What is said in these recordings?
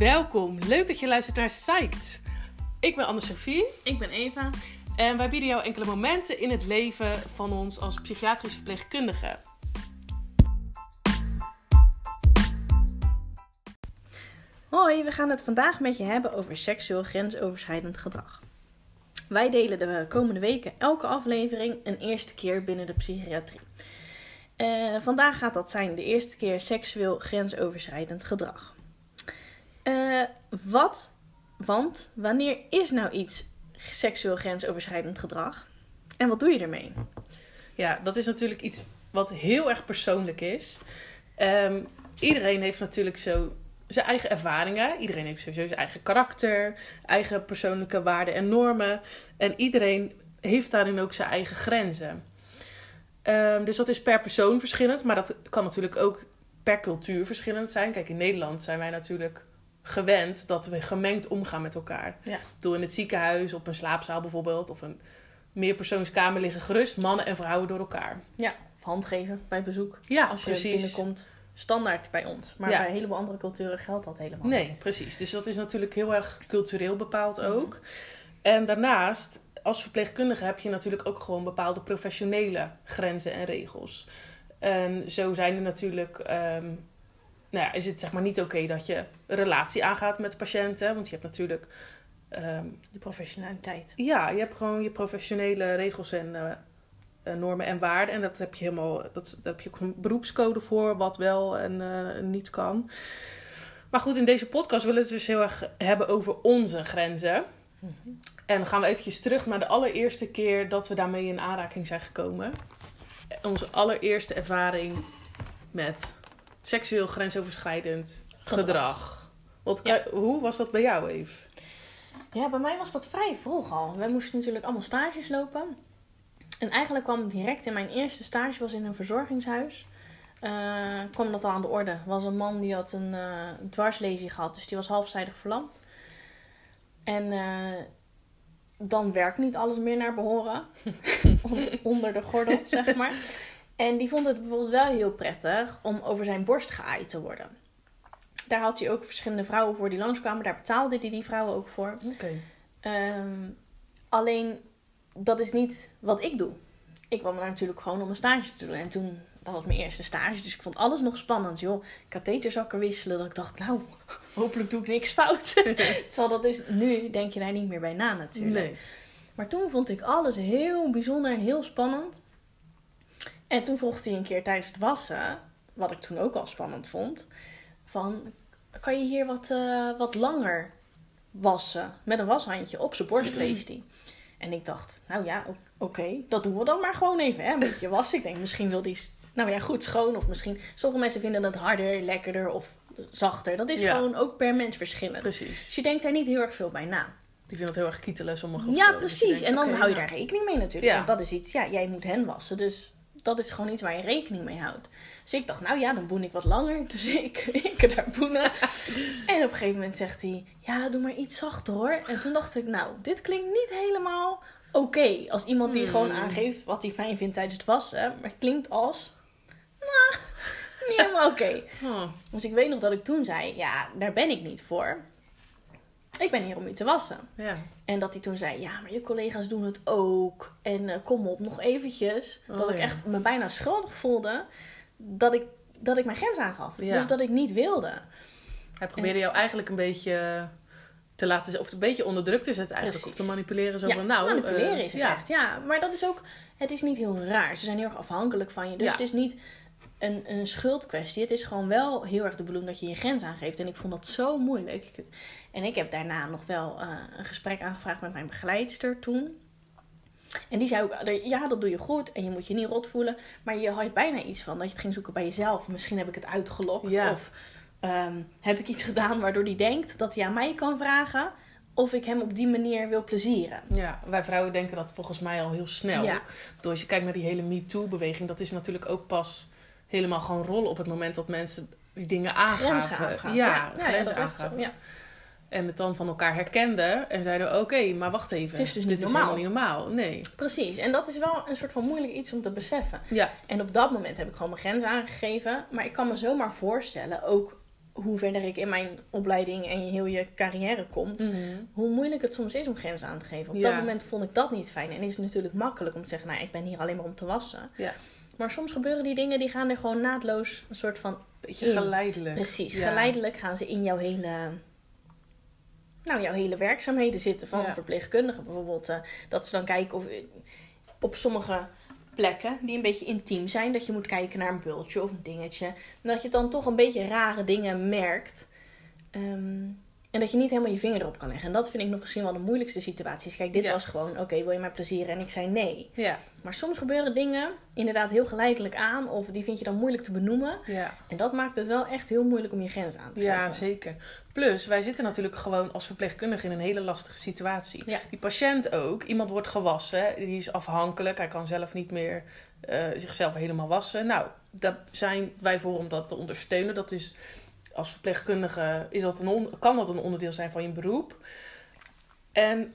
Welkom, leuk dat je luistert naar Psyched. Ik ben Anne-Sophie Ik ben Eva. en wij bieden jou enkele momenten in het leven van ons als psychiatrisch verpleegkundige. Hoi, we gaan het vandaag met je hebben over seksueel grensoverschrijdend gedrag. Wij delen de komende weken elke aflevering een eerste keer binnen de psychiatrie. Eh, vandaag gaat dat zijn de eerste keer seksueel grensoverschrijdend gedrag. Eh, wat, want wanneer is nou iets seksueel grensoverschrijdend gedrag? En wat doe je ermee? Ja, dat is natuurlijk iets wat heel erg persoonlijk is. Ehm, iedereen heeft natuurlijk zo zijn eigen ervaringen. Iedereen heeft sowieso zijn eigen karakter, eigen persoonlijke waarden en normen. En iedereen heeft daarin ook zijn eigen grenzen. Ehm, dus dat is per persoon verschillend, maar dat kan natuurlijk ook per cultuur verschillend zijn. Kijk, in Nederland zijn wij natuurlijk gewend dat we gemengd omgaan met elkaar. Ja. Door in het ziekenhuis, op een slaapzaal bijvoorbeeld, of een meerpersoonskamer liggen gerust mannen en vrouwen door elkaar. Ja, of handgeven bij bezoek. Ja, Als je precies. binnenkomt, standaard bij ons. Maar Ja. bij een heleboel andere culturen geldt dat helemaal Nee, niet. precies. Dus dat is natuurlijk heel erg cultureel bepaald ook. En daarnaast, als verpleegkundige heb je natuurlijk ook gewoon bepaalde professionele grenzen en regels. En zo zijn er natuurlijk, ehm, nou ja, is het zeg maar niet oké dat je een relatie aangaat met patiënten. Want je hebt natuurlijk, ehm, De professionaliteit. ja, je hebt gewoon je professionele regels en eh, eh, normen en waarden. En dat heb je helemaal, dat, daar heb je ook een beroepscode voor, wat wel en eh, niet kan. Maar goed, in deze podcast willen we het dus heel erg hebben over onze grenzen. En dan gaan we eventjes terug naar de allereerste keer dat we daarmee in aanraking zijn gekomen. Onze allereerste ervaring met seksueel grensoverschrijdend gedrag. Ja. Hoe was dat bij jou, Eve? Ja, bij mij was dat vrij vroeg al. Wij moesten natuurlijk allemaal stages lopen. En eigenlijk kwam direct in mijn eerste stage, was in een verzorgingshuis. eh, kwam dat al aan de orde. was een man die had een eh dwarslesie gehad, dus die was halfzijdig verlamd. En eh, dan werkt niet alles meer naar behoren. On- onder de gordel, zeg maar. En die vond het bijvoorbeeld wel heel prettig om over zijn borst geaaid te worden. Daar had hij ook verschillende vrouwen voor die langskwamen. Daar betaalde hij die vrouwen ook voor. Oké. Ehm, alleen, dat is niet wat ik doe. Ik kwam er natuurlijk gewoon om een stage te doen. En toen, dat was mijn eerste stage. Dus ik vond alles nog spannend. Joh, katheterzakken wisselen. Dat ik dacht, nou, hopelijk doe ik niks fout. Terwijl dat is, nu denk je daar niet meer bij na natuurlijk. Nee. Maar toen vond ik alles heel bijzonder en heel spannend. En toen vroeg hij een keer tijdens het wassen, wat ik toen ook al spannend vond, van kan je hier wat, eh, wat langer wassen? Met een washandje op zijn borst wees hij. En ik dacht, nou ja, oké, dat doen we dan maar gewoon even. Hè? Een beetje wassen. Ik denk, misschien wil die, nou ja, goed schoon. Of misschien, sommige mensen vinden het harder, lekkerder of zachter. Dat is Ja. gewoon ook per mens verschillend. Precies. Dus je denkt daar niet heel erg veel bij na. Die vinden het heel erg kietelen, sommigen. of Ja. Dat je precies. denkt, en dan hou je daar rekening mee natuurlijk. Ja. Want dat is iets, ja, jij moet hen wassen. Dus dat is gewoon iets waar je rekening mee houdt. Dus ik dacht, nou ja, dan boen ik wat langer. Dus ik, ik daar boenen. en op een gegeven moment zegt hij, ja, doe maar iets zachter hoor. En toen dacht ik, nou, dit klinkt niet helemaal oké. Als iemand die Hmm. gewoon aangeeft wat hij fijn vindt tijdens het wassen. Maar het klinkt als, nou, niet helemaal oké. Oh, Dus ik weet nog dat ik toen zei, ja, daar ben ik niet voor. Ik ben hier om u te wassen. ja. En dat hij toen zei, ja, maar je collega's doen het ook. En eh, kom op, nog eventjes. Oh, dat ik echt me bijna schuldig voelde dat ik, dat ik mijn grens aangaf. Ja. Dus dat ik niet wilde. Hij probeerde jou eigenlijk een beetje te laten, of een beetje onder druk te zetten eigenlijk. Precies. Of te manipuleren. Zo ja, van, nou, manipuleren eh, is het ja. echt. Ja, maar dat is ook, het is niet heel raar. Ze zijn heel erg afhankelijk van je. Dus Ja. het is niet een, een schuldkwestie. Het is gewoon wel heel erg de bedoeling dat je je grens aangeeft. En ik vond dat zo moeilijk. En ik heb daarna nog wel eh, een gesprek aangevraagd met mijn begeleidster toen. En die zei ook, ja, dat doe je goed en je moet je niet rot voelen. Maar je had bijna iets van dat je het ging zoeken bij jezelf. Misschien heb ik het uitgelokt Ja. of ehm, heb ik iets gedaan waardoor hij denkt dat hij aan mij kan vragen... of ik hem op die manier wil plezieren. Ja, wij vrouwen denken dat volgens mij al heel snel. Ja. Als je kijkt naar die hele MeToo-beweging, dat is natuurlijk ook pas helemaal gewoon rollen op het moment dat mensen die dingen aangaven. Grenzen aangaven. Ja, dat grenzen zo, aangaven. Ja. En het dan van elkaar herkenden en zeiden: Oké, maar wacht even. Het is dus Dit niet is normaal. helemaal niet normaal. Nee. Precies, en dat is wel een soort van moeilijk iets om te beseffen. Ja, En op dat moment heb ik gewoon mijn grens aangegeven. Maar ik kan me zomaar voorstellen, ook hoe verder ik in mijn opleiding en heel je carrière komt, Mhm. hoe moeilijk het soms is om grenzen aan te geven. Op Ja. dat moment vond ik dat niet fijn. En is het natuurlijk makkelijk om te zeggen, nou, ik ben hier alleen maar om te wassen. Ja. Maar soms gebeuren die dingen, die gaan er gewoon naadloos een soort van... Beetje In. geleidelijk. Precies, Ja. geleidelijk gaan ze in jouw hele... Nou, jouw hele werkzaamheden zitten van Ja. verpleegkundigen bijvoorbeeld. eh, dat ze dan kijken of op sommige plekken die een beetje intiem zijn, dat je moet kijken naar een bultje of een dingetje. En dat je dan toch een beetje rare dingen merkt. Ehm, en dat je niet helemaal je vinger erop kan leggen. En dat vind ik nog misschien wel de moeilijkste situaties. Kijk, dit Ja. was gewoon, oké, wil je mij plezieren? En ik zei nee. Ja. Maar soms gebeuren dingen inderdaad heel geleidelijk aan. Of die vind je dan moeilijk te benoemen. Ja. En dat maakt het wel echt heel moeilijk om je grens aan te Ja, geven. zeker. Plus, wij zitten natuurlijk gewoon als verpleegkundige in een hele lastige situatie. Ja. Die patiënt ook. Iemand wordt gewassen, die is afhankelijk. Hij kan zelf niet meer eh, zichzelf helemaal wassen. Nou, daar zijn wij voor om dat te ondersteunen. Dat is als verpleegkundige is dat een on- kan dat een onderdeel zijn van je beroep. En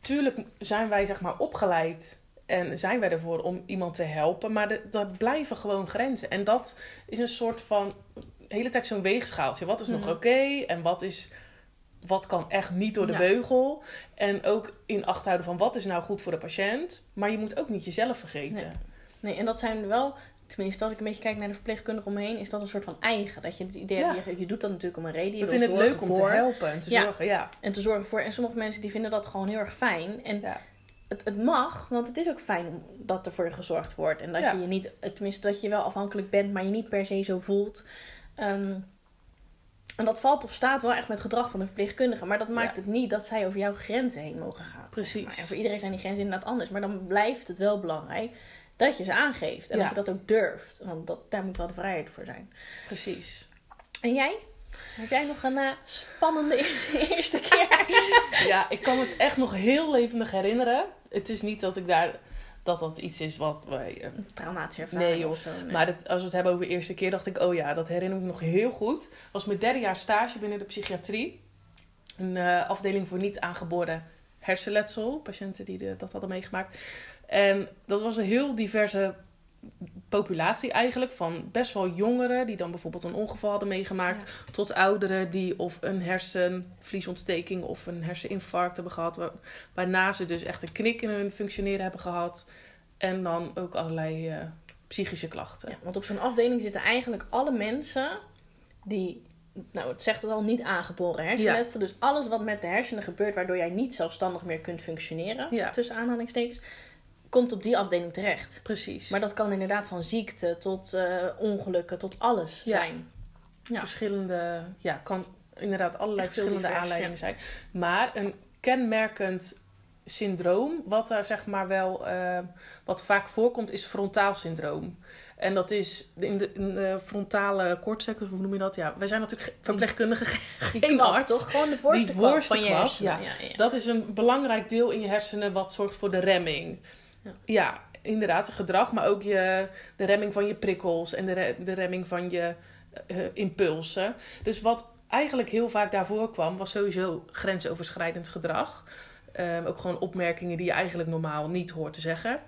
tuurlijk zijn wij zeg maar opgeleid en zijn wij ervoor om iemand te helpen. Maar er- blijven gewoon grenzen. En dat is een soort van de hele tijd zo'n weegschaaltje. Wat is nog Mhm. oké en wat is wat kan echt niet door de Ja. beugel. En ook in acht houden van wat is nou goed voor de patiënt. Maar je moet ook niet jezelf vergeten. Nee. Nee, en dat zijn wel, tenminste als ik een beetje kijk naar de verpleegkundigen omheen, is dat een soort van eigen. Dat je het idee Ja. hebt, je, je doet dat natuurlijk om een reden. Je We vinden het leuk om voor- te helpen en te Ja. zorgen. Ja. En te zorgen voor. En sommige mensen die vinden dat gewoon heel erg fijn. En Ja. het, het mag, want het is ook fijn dat er voor je gezorgd wordt. En dat je je niet, tenminste dat je wel afhankelijk bent, maar je niet per se zo voelt. Ehm, en dat valt of staat wel echt met het gedrag van de verpleegkundige. Maar dat maakt Ja. het niet dat zij over jouw grenzen heen mogen gaan. zeg Precies. maar. En voor iedereen zijn die grenzen inderdaad anders. Maar dan blijft het wel belangrijk dat je ze aangeeft. En Ja. dat je dat ook durft. Want dat, daar moet wel de vrijheid voor zijn. Precies. En jij? Heb jij nog een eh, spannende eerste, keer? Ja, ik kan het echt nog heel levendig herinneren. Het is niet dat ik daar dat dat iets is wat wij. Een traumatische ervaring Nee, joh. of zo. nee. Maar het- als we het hebben over de eerste keer, dacht ik, oh ja, dat herinner ik me nog heel goed. Was mijn derde jaar stage binnen de psychiatrie. Een eh, afdeling voor niet aangeboren hersenletsel. Patiënten die de- dat hadden meegemaakt. En dat was een heel diverse populatie eigenlijk. Van best wel jongeren die dan bijvoorbeeld een ongeval hadden meegemaakt. Tot ouderen die of een hersenvliesontsteking of een herseninfarct hebben gehad. Waar, waarna ze dus echt een knik in hun functioneren hebben gehad. En dan ook allerlei eh, psychische klachten. Ja, want op zo'n afdeling zitten eigenlijk alle mensen die, nou het zegt het al, niet aangeboren hersenletsel. Dus alles wat met de hersenen gebeurt waardoor jij niet zelfstandig meer kunt functioneren, Ja. tussen aanhalingstekens, komt op die afdeling terecht. Precies. Maar dat kan inderdaad van ziekte tot eh, ongelukken tot alles Ja. zijn. Ja. verschillende, ja, kan inderdaad allerlei verschillende divers, aanleidingen zijn. Maar een kenmerkend syndroom, wat daar zeg maar wel, eh, wat vaak voorkomt, is frontaal syndroom. En dat is in de, in de frontale cortex, hoe noem je dat? Ja, wij zijn natuurlijk ge- verpleegkundigen, Die geen arts. toch? Gewoon de voorste Die voorste van je kwap, hersenen. ja. Ja, ja. Dat is een belangrijk deel in je hersenen wat zorgt voor de remming. Ja. Inderdaad, het gedrag, maar ook je, de remming van je prikkels en de, de remming van je eh, impulsen. Dus wat eigenlijk heel vaak daarvoor kwam, was sowieso grensoverschrijdend gedrag. Ehm, ook gewoon opmerkingen die je eigenlijk normaal niet hoort te zeggen.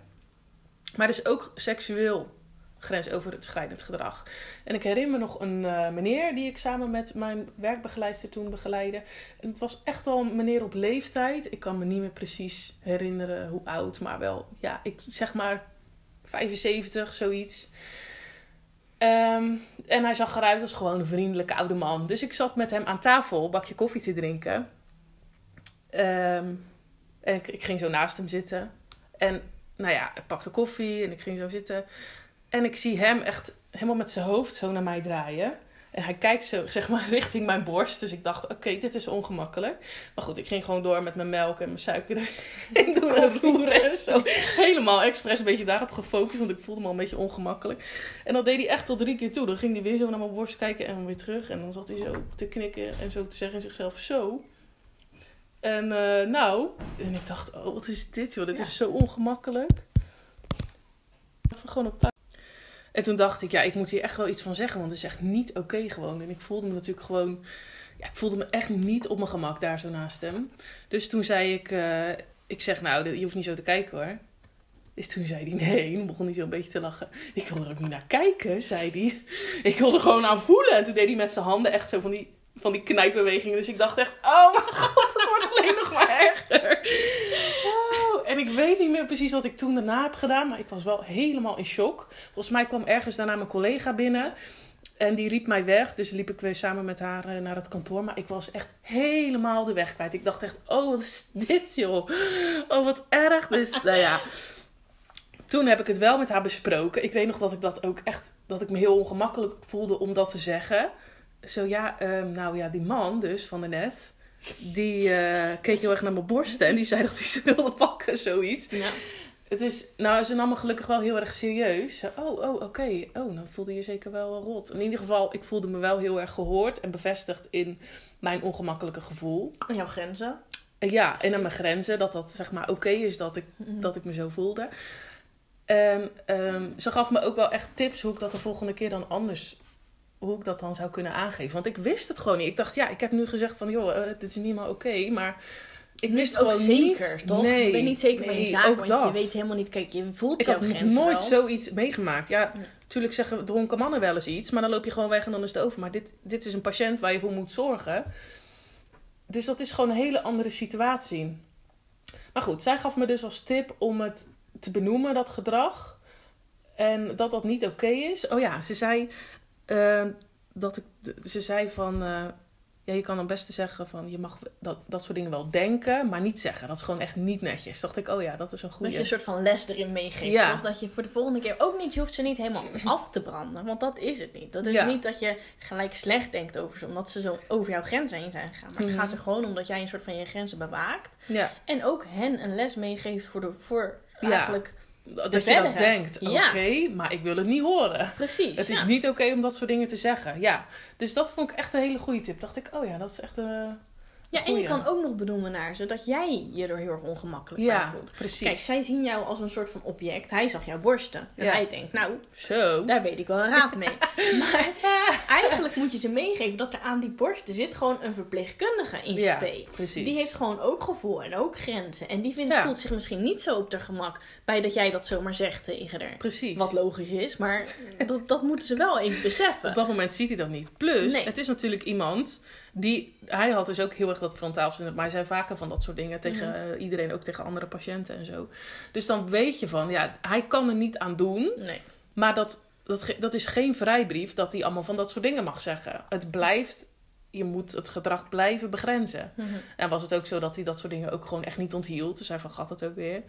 Maar dus ook seksueel grensoverschrijdend gedrag. En ik herinner me nog een eh, meneer die ik samen met mijn werkbegeleidster toen begeleidde. En het was echt al een meneer op leeftijd. Ik kan me niet meer precies herinneren hoe oud, maar wel, ja, ik zeg maar 75, zoiets. Ehm, en hij zag eruit als gewoon een vriendelijke oude man. Dus ik zat met hem aan tafel, een bakje koffie te drinken. Ehm, en ik, ik ging zo naast hem zitten. En nou ja, ik pakte koffie en ik ging zo zitten. En ik zie hem echt helemaal met zijn hoofd zo naar mij draaien. En hij kijkt zo, zeg maar, richting mijn borst. Dus ik dacht, oké, dit is ongemakkelijk. Maar goed, ik ging gewoon door met mijn melk en mijn suiker erin doen en roeren en zo. Helemaal expres een beetje daarop gefocust, want ik voelde me al een beetje ongemakkelijk. En dat deed hij echt tot drie keer toe. Dan ging hij weer zo naar mijn borst kijken en weer terug. En dan zat hij zo te knikken en zo te zeggen in zichzelf, zo. En eh, nou, en ik dacht, oh, wat is dit joh, dit Ja. is zo ongemakkelijk. Even gewoon op en toen dacht ik, ja, ik moet hier echt wel iets van zeggen, want het is echt niet oké gewoon. En ik voelde me natuurlijk gewoon, ja, ik voelde me echt niet op mijn gemak daar zo naast hem. Dus toen zei ik, eh, ik zeg, nou, je hoeft niet zo te kijken hoor. Dus toen zei hij nee. Toen begon hij zo een beetje te lachen. Ik wil er ook niet naar kijken, zei hij. Ik wil er gewoon aan voelen. En toen deed hij met zijn handen echt zo van die, van die knijpbewegingen. Dus ik dacht echt, oh mijn god, het wordt alleen nog maar erger. En ik weet niet meer precies wat ik toen daarna heb gedaan. Maar ik was wel helemaal in shock. Volgens mij kwam ergens daarna mijn collega binnen. En die riep mij weg. Dus liep ik weer samen met haar eh, naar het kantoor. Maar ik was echt helemaal de weg kwijt. Ik dacht echt, oh wat is dit joh. Oh wat erg. Dus nou ja. Toen heb ik het wel met haar besproken. Ik weet nog dat ik dat ook echt... Dat ik me heel ongemakkelijk voelde om dat te zeggen. Zo ja, ehm, nou ja, die man dus van de net... Die eh, keek heel erg naar mijn borsten. En die zei dat hij ze wilde pakken, zoiets. Ja. Het is, nou, ze nam me gelukkig wel heel erg serieus. Oh, oh, oké. Oh, dan voelde je zeker wel rot. In ieder geval, ik voelde me wel heel erg gehoord en bevestigd in mijn ongemakkelijke gevoel. En jouw grenzen. En ja, en aan mijn grenzen, dat dat zeg maar oké is dat ik, Mhm. dat ik me zo voelde. En ehm, ze gaf me ook wel echt tips hoe ik dat de volgende keer dan anders, hoe ik dat dan zou kunnen aangeven. Want ik wist het gewoon niet. Ik dacht, ja, ik heb nu gezegd van, joh, eh, dit is niet meer oké, maar ik wist ook gewoon zeker, niet. toch? Nee, je bent niet zeker van je zaak, want dat. je weet helemaal niet... Kijk, je voelt Ik jouw nog grenzen nooit wel. zoiets meegemaakt. Ja, Ja. natuurlijk zeggen dronken mannen wel eens iets, maar dan loop je gewoon weg en dan is het over. Maar dit, dit is een patiënt waar je voor moet zorgen. Dus dat is gewoon een hele andere situatie. Maar goed, zij gaf me dus als tip om het te benoemen, dat gedrag. En dat dat niet oké is. Oh ja, ze zei eh, dat ik. Ze zei van. eh, ja, je kan dan best zeggen van je mag dat, dat soort dingen wel denken, maar niet zeggen. Dat is gewoon echt niet netjes. Dacht ik, oh ja, dat is een Dat goede. je een soort van les erin meegeeft, Ja. toch? Dat je voor de volgende keer ook niet... Je hoeft ze niet helemaal af te branden. Want dat is het niet. Dat is Ja. niet dat je gelijk slecht denkt over ze... Omdat ze zo over jouw grenzen heen zijn gegaan. Maar het Mhm. gaat er gewoon om dat jij een soort van je grenzen bewaakt. Ja, En ook hen een les meegeeft voor, de, voor eigenlijk... dat De je dat verdere. denkt. Oké, Ja. maar ik wil het niet horen. Precies. Het is ja. niet oké om dat soort dingen te zeggen. Ja, dus dat vond ik echt een hele goede tip. Dacht ik, oh ja, dat is echt een. Ja, en je kan ook nog benoemen naar ze dat jij je er heel erg ongemakkelijk bij Ja, voelt. precies. Kijk, zij zien jou als een soort van object. Hij zag jouw borsten. En Ja. hij denkt, nou, Zo. daar weet ik wel een raad mee. maar eigenlijk moet je ze meegeven dat er aan die borsten zit gewoon een verpleegkundige in Ja, spe. precies. Die heeft gewoon ook gevoel en ook grenzen. En die vindt, Ja. voelt zich misschien niet zo op haar gemak bij dat jij dat zomaar zegt tegen haar. Precies. Wat logisch is, maar dat, dat moeten ze wel even beseffen. Op dat moment ziet hij dat niet. Plus, Nee. het is natuurlijk iemand die. Hij had dus ook heel erg dat frontaal maar hij zei vaker van dat soort dingen tegen Mhm. eh, iedereen, ook tegen andere patiënten en zo. Dus dan weet je van, ja, hij kan er niet aan doen. Nee. Maar dat, dat, dat is geen vrijbrief dat hij allemaal van dat soort dingen mag zeggen. Het blijft, je moet het gedrag blijven begrenzen. En was het ook zo dat hij dat soort dingen ook gewoon echt niet onthield. Dus hij vergat het ook weer.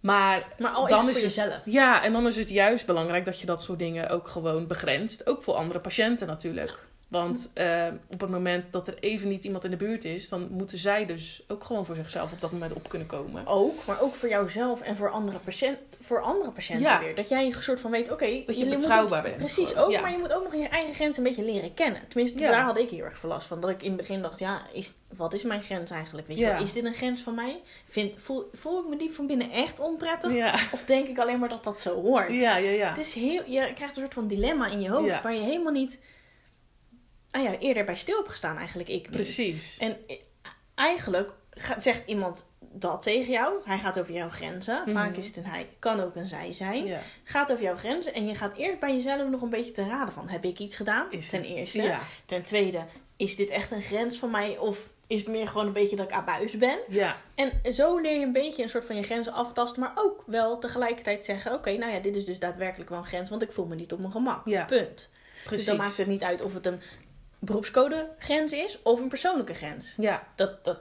Maar, Maar al is dan het is voor het, jezelf. Ja, en dan is het juist belangrijk dat je dat soort dingen ook gewoon begrenst. Ook voor andere patiënten natuurlijk. Want eh, op het moment dat er even niet iemand in de buurt is, dan moeten zij dus ook gewoon voor zichzelf op dat moment op kunnen komen. Ook, maar ook voor jouzelf en voor andere, patiënt, voor andere patiënten Ja. weer. Dat jij een soort van weet, oké... Dat je betrouwbaar bent. Precies, gewoon. ook. Ja. Maar je moet ook nog je eigen grens een beetje leren kennen. Tenminste, Ja. daar had ik heel erg veel last van. Dat ik in het begin dacht, ja, is, wat is mijn grens eigenlijk? Weet je wel, is dit een grens van mij? Vind, voel, voel ik me diep van binnen echt onprettig? Of denk ik alleen maar dat dat zo hoort? ja, ja. ja. Het is heel, je krijgt een soort van dilemma in je hoofd waar je helemaal niet ah ja, eerder bij stil hebt gestaan eigenlijk ik niet. Precies. En eh, eigenlijk zegt iemand dat tegen jou. Hij gaat over jouw grenzen. Mhm. Vaak is het een hij, kan ook een zij zijn. Ja. Gaat over jouw grenzen en je gaat eerst bij jezelf nog een beetje te raden van heb ik iets gedaan? Is Ten het- eerste. Ja, Ten tweede, is dit echt een grens van mij of is het meer gewoon een beetje dat ik abuis ben? ja, En zo leer je een beetje een soort van je grenzen aftasten, maar ook wel tegelijkertijd zeggen: Oké, nou ja, dit is dus daadwerkelijk wel een grens, want ik voel me niet op mijn gemak. Ja. Punt. precies. Dus dan maakt het niet uit of het een beroepscode grens is of een persoonlijke grens. Ja, Dat, dat,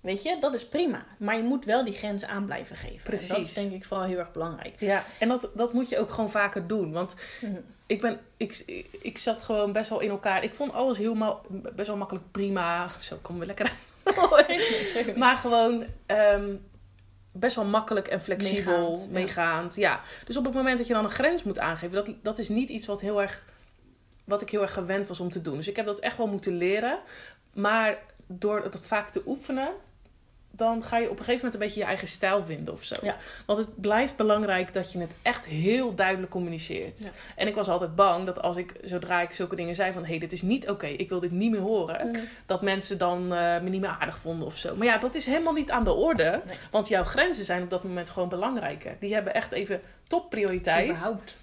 weet je, dat is prima. Maar je moet wel die grenzen aan blijven geven. En dat is Precies. denk ik vooral heel erg belangrijk. ja. En dat, dat moet je ook gewoon vaker doen. Want Mhm. ik, ben, ik, ik zat gewoon best wel in elkaar. Ik vond alles heel best wel makkelijk prima. Zo komen we lekker aan. Maar gewoon ehm, best wel makkelijk en flexibel, Meegaand, meegaand. ja. Ja. Dus op het moment dat je dan een grens moet aangeven, dat, dat is niet iets wat heel erg wat ik heel erg gewend was om te doen. Dus ik heb dat echt wel moeten leren. Maar door het vaak te oefenen, dan ga je op een gegeven moment een beetje je eigen stijl vinden of zo. Ja. Want het blijft belangrijk dat je het echt heel duidelijk communiceert. Ja. En ik was altijd bang dat als ik, zodra ik zulke dingen zei van... hé, hey, dit is niet oké, ik wil dit niet meer horen... Dat mensen dan eh, me niet meer aardig vonden of zo. Maar ja, dat is helemaal niet aan de orde. Nee. Want jouw grenzen zijn op dat moment gewoon belangrijker. Die hebben echt even topprioriteit. Überhaupt.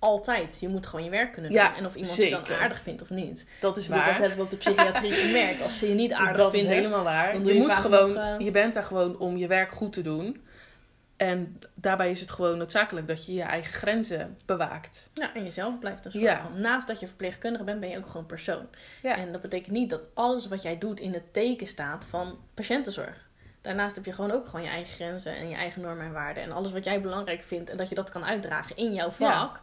Altijd. Je moet gewoon je werk kunnen doen. Ja, en of iemand je dan zeker. aardig vindt of niet. Dat is waar. Dat hebben we op de psychiatrie gemerkt. Als ze je niet aardig dat vinden. is helemaal waar. dan Je, moet gewoon, nog, eh, je bent daar gewoon om je werk goed te doen. En daarbij is het gewoon noodzakelijk dat je je eigen grenzen bewaakt. Ja, en jezelf blijft een soort Ja. van. Naast dat je verpleegkundige bent, ben je ook gewoon persoon. Ja. En dat betekent niet dat alles wat jij doet in het teken staat van patiëntenzorg. Daarnaast heb je gewoon ook gewoon je eigen grenzen en je eigen normen en waarden. En alles wat jij belangrijk vindt en dat je dat kan uitdragen in jouw vak.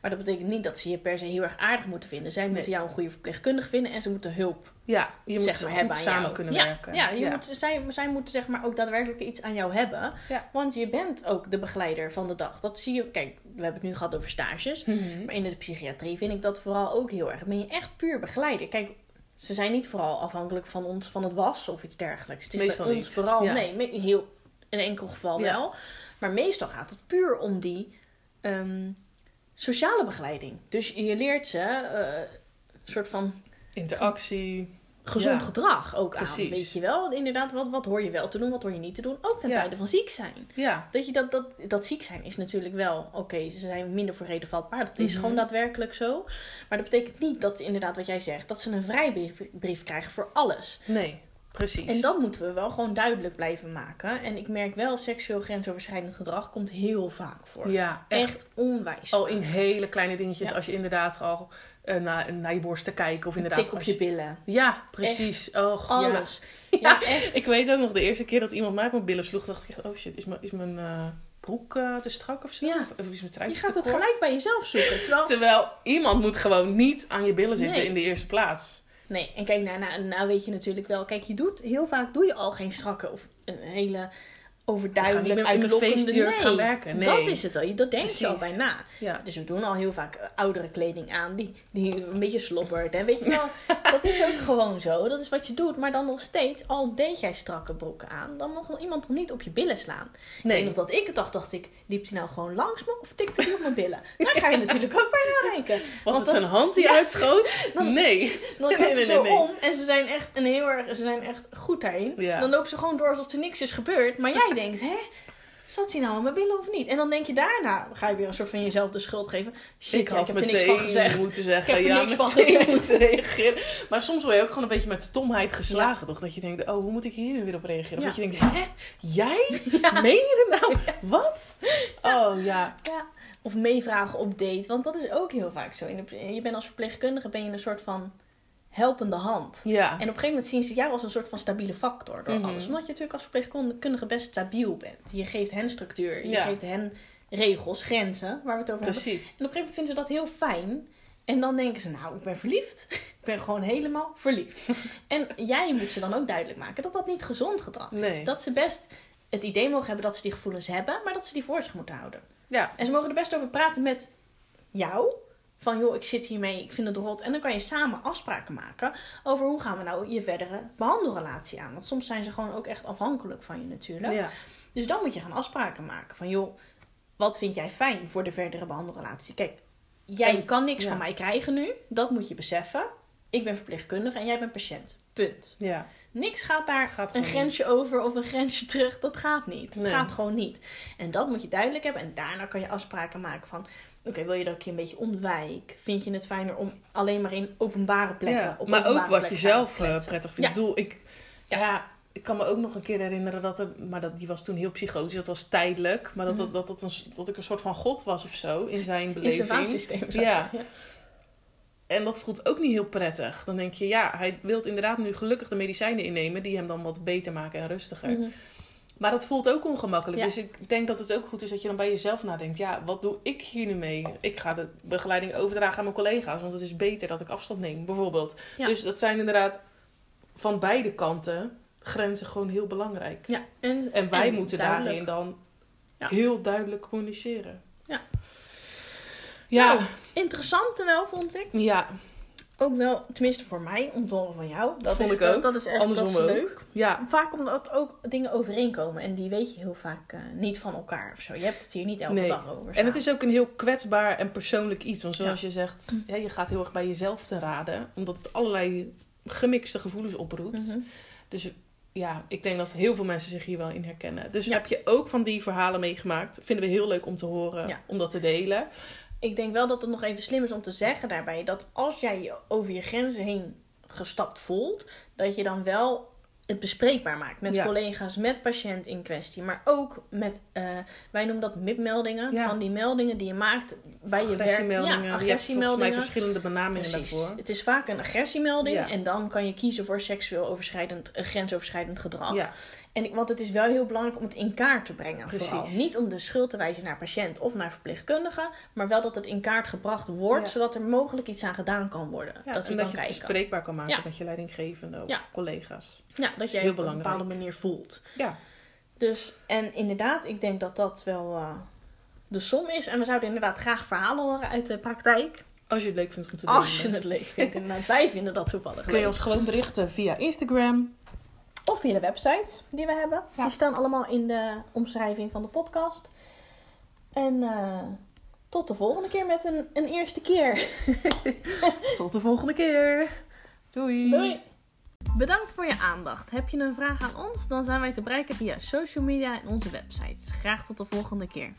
Maar dat betekent niet dat ze je per se heel erg aardig moeten vinden. Zij moeten jou een goede verpleegkundige vinden en ze moeten hulp Ja, je moet zeg maar, hebben aan samen jou. kunnen ja, werken. Ja, je Moet, zij, zij moeten zeg maar ook daadwerkelijk iets aan jou hebben. Ja. Want je bent ook de begeleider van de dag. Dat zie je. Kijk, we hebben het nu gehad over stages. Mhm. Maar in de psychiatrie vind ik dat vooral ook heel erg. Ben je echt puur begeleider. Kijk, ze zijn niet vooral afhankelijk van ons van het was of iets dergelijks. Het is Meestal bij ons niet, vooral, ja. nee, heel, in enkel geval Ja. wel. Maar meestal gaat het puur om die ehm, sociale begeleiding. Dus je leert ze eh, een soort van Interactie. Gezond Ja. gedrag ook aan. Precies. Weet je wel, inderdaad, wat, wat hoor je wel te doen, wat hoor je niet te doen. Ook ten Ja. tijde van ziek zijn. Ja, Dat, je dat, dat, dat ziek zijn is natuurlijk wel, oké, ze zijn minder voor reden vatbaar. Dat is Mhm. gewoon daadwerkelijk zo. Maar dat betekent niet dat, inderdaad wat jij zegt, dat ze een vrijbrief brief krijgen voor alles. nee, precies. En dat moeten we wel gewoon duidelijk blijven maken. En ik merk wel, seksueel grensoverschrijdend gedrag komt heel vaak voor. Ja, echt. Echt onwijs. Al vaak. in hele kleine dingetjes, Ja. als je inderdaad al naar, naar je borst te kijken. Of Een inderdaad tik op je billen. Ja, precies. Oh, ja. Alles. Ja, echt. Ik weet ook nog de eerste keer dat iemand mij op mijn billen sloeg, dacht ik echt, oh shit, is mijn, is mijn eh, broek eh, te strak of zo? Ja. Of, of is mijn Je truitje gaat te het kort? gelijk bij jezelf zoeken. Terwijl Terwijl iemand moet gewoon niet aan je billen zitten Nee. in de eerste plaats. Nee, en kijk, nou, nou, nou weet je natuurlijk wel. Kijk, je doet heel vaak doe je al geen strakke of een hele overduidelijk uitlokkende. Nee, gaan werken. Nee. dat is het al. Dat denk je al Precies. bij na. Ja. Dus we doen al heel vaak oudere kleding aan die, die een beetje slobbert. En weet je wel, dat is ook gewoon zo. Dat is wat je doet. Maar dan nog steeds, al deed jij strakke broeken aan, dan nog iemand nog niet op je billen slaan. Ik weet Nee. nog dat ik het dacht, dacht ik, liep hij nou gewoon langs me of tikte hij op mijn billen? Daar ga je natuurlijk ook bij nadenken. Was Want het zijn hand die Ja. uitschoot? Dan- nee. Dan Nee, nee, zo nee. om en ze zijn echt een heel erg, ze zijn echt goed daarin. Ja. Dan lopen ze gewoon door alsof er niks is gebeurd. Maar jij denkt, hè, zat hij nou aan mijn billen of niet? En dan denk je daarna, ga je weer een soort van jezelf de schuld geven. Shit, ik ja, had ik heb er niks van gezegd. moeten zeggen. Ik heb er ja, niks van gezegd. moeten reageren. Maar soms word je ook gewoon een beetje met stomheid geslagen, toch? Dat je denkt, oh, hoe moet ik hier nu weer op reageren? Of dat je denkt, hè? Jij? Meen je het nou? Wat? Oh, ja. Ja. Of meevragen op date. Want dat is ook heel vaak zo. Je bent als verpleegkundige ben je een soort van helpende hand. Ja. En op een gegeven moment zien ze jou als een soort van stabiele factor door Mhm. alles. Omdat je natuurlijk als verpleegkundige best stabiel bent. Je geeft hen structuur, je Ja. geeft hen regels, grenzen, waar we het over hebben. Precies. En op een gegeven moment vinden ze dat heel fijn. En dan denken ze, nou, ik ben verliefd. ik ben gewoon helemaal verliefd. en jij moet ze dan ook duidelijk maken dat dat niet gezond gedrag is. Nee. Dat ze best het idee mogen hebben dat ze die gevoelens hebben, maar dat ze die voor zich moeten houden. Ja. En ze mogen er best over praten met jou. Van joh, ik zit hiermee, ik vind het rot. En dan kan je samen afspraken maken over hoe gaan we nou je verdere behandelrelatie aan. Want soms zijn ze gewoon ook echt afhankelijk van je natuurlijk. Ja. Dus dan moet je gaan afspraken maken. Van joh, wat vind jij fijn voor de verdere behandelrelatie? Kijk, jij En- kan niks ja. van mij krijgen nu. Dat moet je beseffen. Ik ben verpleegkundige en jij bent patiënt. Punt. Ja. Niks gaat daar Gaat een grensje over of een grensje terug. Dat gaat niet. Dat Nee. gaat gewoon niet. En dat moet je duidelijk hebben. En daarna kan je afspraken maken van... Oké, wil je dat ik je een beetje ontwijk? Vind je het fijner om alleen maar in openbare plekken... Ja, op maar ook wat je zelf eh, prettig vindt. Ja. Ik bedoel, ik, ja. ik kan me ook nog een keer herinneren dat er, maar dat, die was toen heel psychotisch, dat was tijdelijk, maar dat, dat, dat, dat, een, dat ik een soort van god was of zo in zijn beleving. Reservatiesysteem. zou ik Ja. zeggen. En dat voelt ook niet heel prettig. Dan denk je, ja, hij wil inderdaad nu gelukkig de medicijnen innemen die hem dan wat beter maken en rustiger. Mhm. Maar dat voelt ook ongemakkelijk. Ja. Dus ik denk dat het ook goed is dat je dan bij jezelf nadenkt. Ja, wat doe ik hier nu mee? Ik ga de begeleiding overdragen aan mijn collega's. Want het is beter dat ik afstand neem, bijvoorbeeld. Ja. Dus dat zijn inderdaad van beide kanten grenzen gewoon heel belangrijk. Ja, en, En wij en moeten duidelijk. daarin dan Ja. heel duidelijk communiceren. Ja. Ja, Nou, interessante wel, vond ik. ja. Ook wel, tenminste voor mij, om te horen van jou. Dat Vond is, ik ook. Dat is echt Andersom dat is ook. leuk. Ja, Vaak omdat ook dingen overeenkomen. En die weet je heel vaak eh, niet van elkaar of zo. Je hebt het hier niet elke Nee. dag over. En het is ook een heel kwetsbaar en persoonlijk iets. Want zoals je zegt, ja, je gaat heel erg bij jezelf te raden. Omdat het allerlei gemixte gevoelens oproept. Mhm. Dus ja, ik denk dat heel veel mensen zich hier wel in herkennen. Dus Ja. heb je ook van die verhalen meegemaakt. Vinden we heel leuk om te horen, om dat te delen. Ik denk wel dat het nog even slim is om te zeggen daarbij dat als jij je over je grenzen heen gestapt voelt, dat je dan wel het bespreekbaar maakt met Ja. collega's, met patiënt in kwestie, maar ook met, eh, wij noemen dat MIP-meldingen, Ja. van die meldingen die je maakt bij je werk. Agressiemeldingen. Ja, volgens mij agressiemeldingen. verschillende benamingen Precies. daarvoor. Het is vaak een agressiemelding Ja. en dan kan je kiezen voor seksueel overschrijdend, eh, grensoverschrijdend gedrag. En want het is wel heel belangrijk om het in kaart te brengen. Precies. Vooral. Niet om de schuld te wijzen naar patiënt of naar verpleegkundige, maar wel dat het in kaart gebracht wordt, Ja. zodat er mogelijk iets aan gedaan kan worden. ja dat je en kan dat je het bespreekbaar kan maken Ja. met je leidinggevende of collega's. Ja, dat heel op een bepaalde manier voelt. Ja, Dus, en inderdaad, ik denk dat dat wel eh, de som is. En we zouden inderdaad graag verhalen horen uit de praktijk. als je het leuk vindt om te delen. Als je het leuk vindt. Inderdaad, wij vinden dat toevallig Kun je ons gewoon berichten via Instagram. Of via de websites die we hebben. Ja. Die staan allemaal in de omschrijving van de podcast. En eh, tot de volgende keer met een, een eerste keer. Tot de volgende keer. Doei. Doei! Bedankt voor je aandacht. Heb je een vraag aan ons? Dan zijn wij te bereiken via social media en onze websites. Graag tot de volgende keer.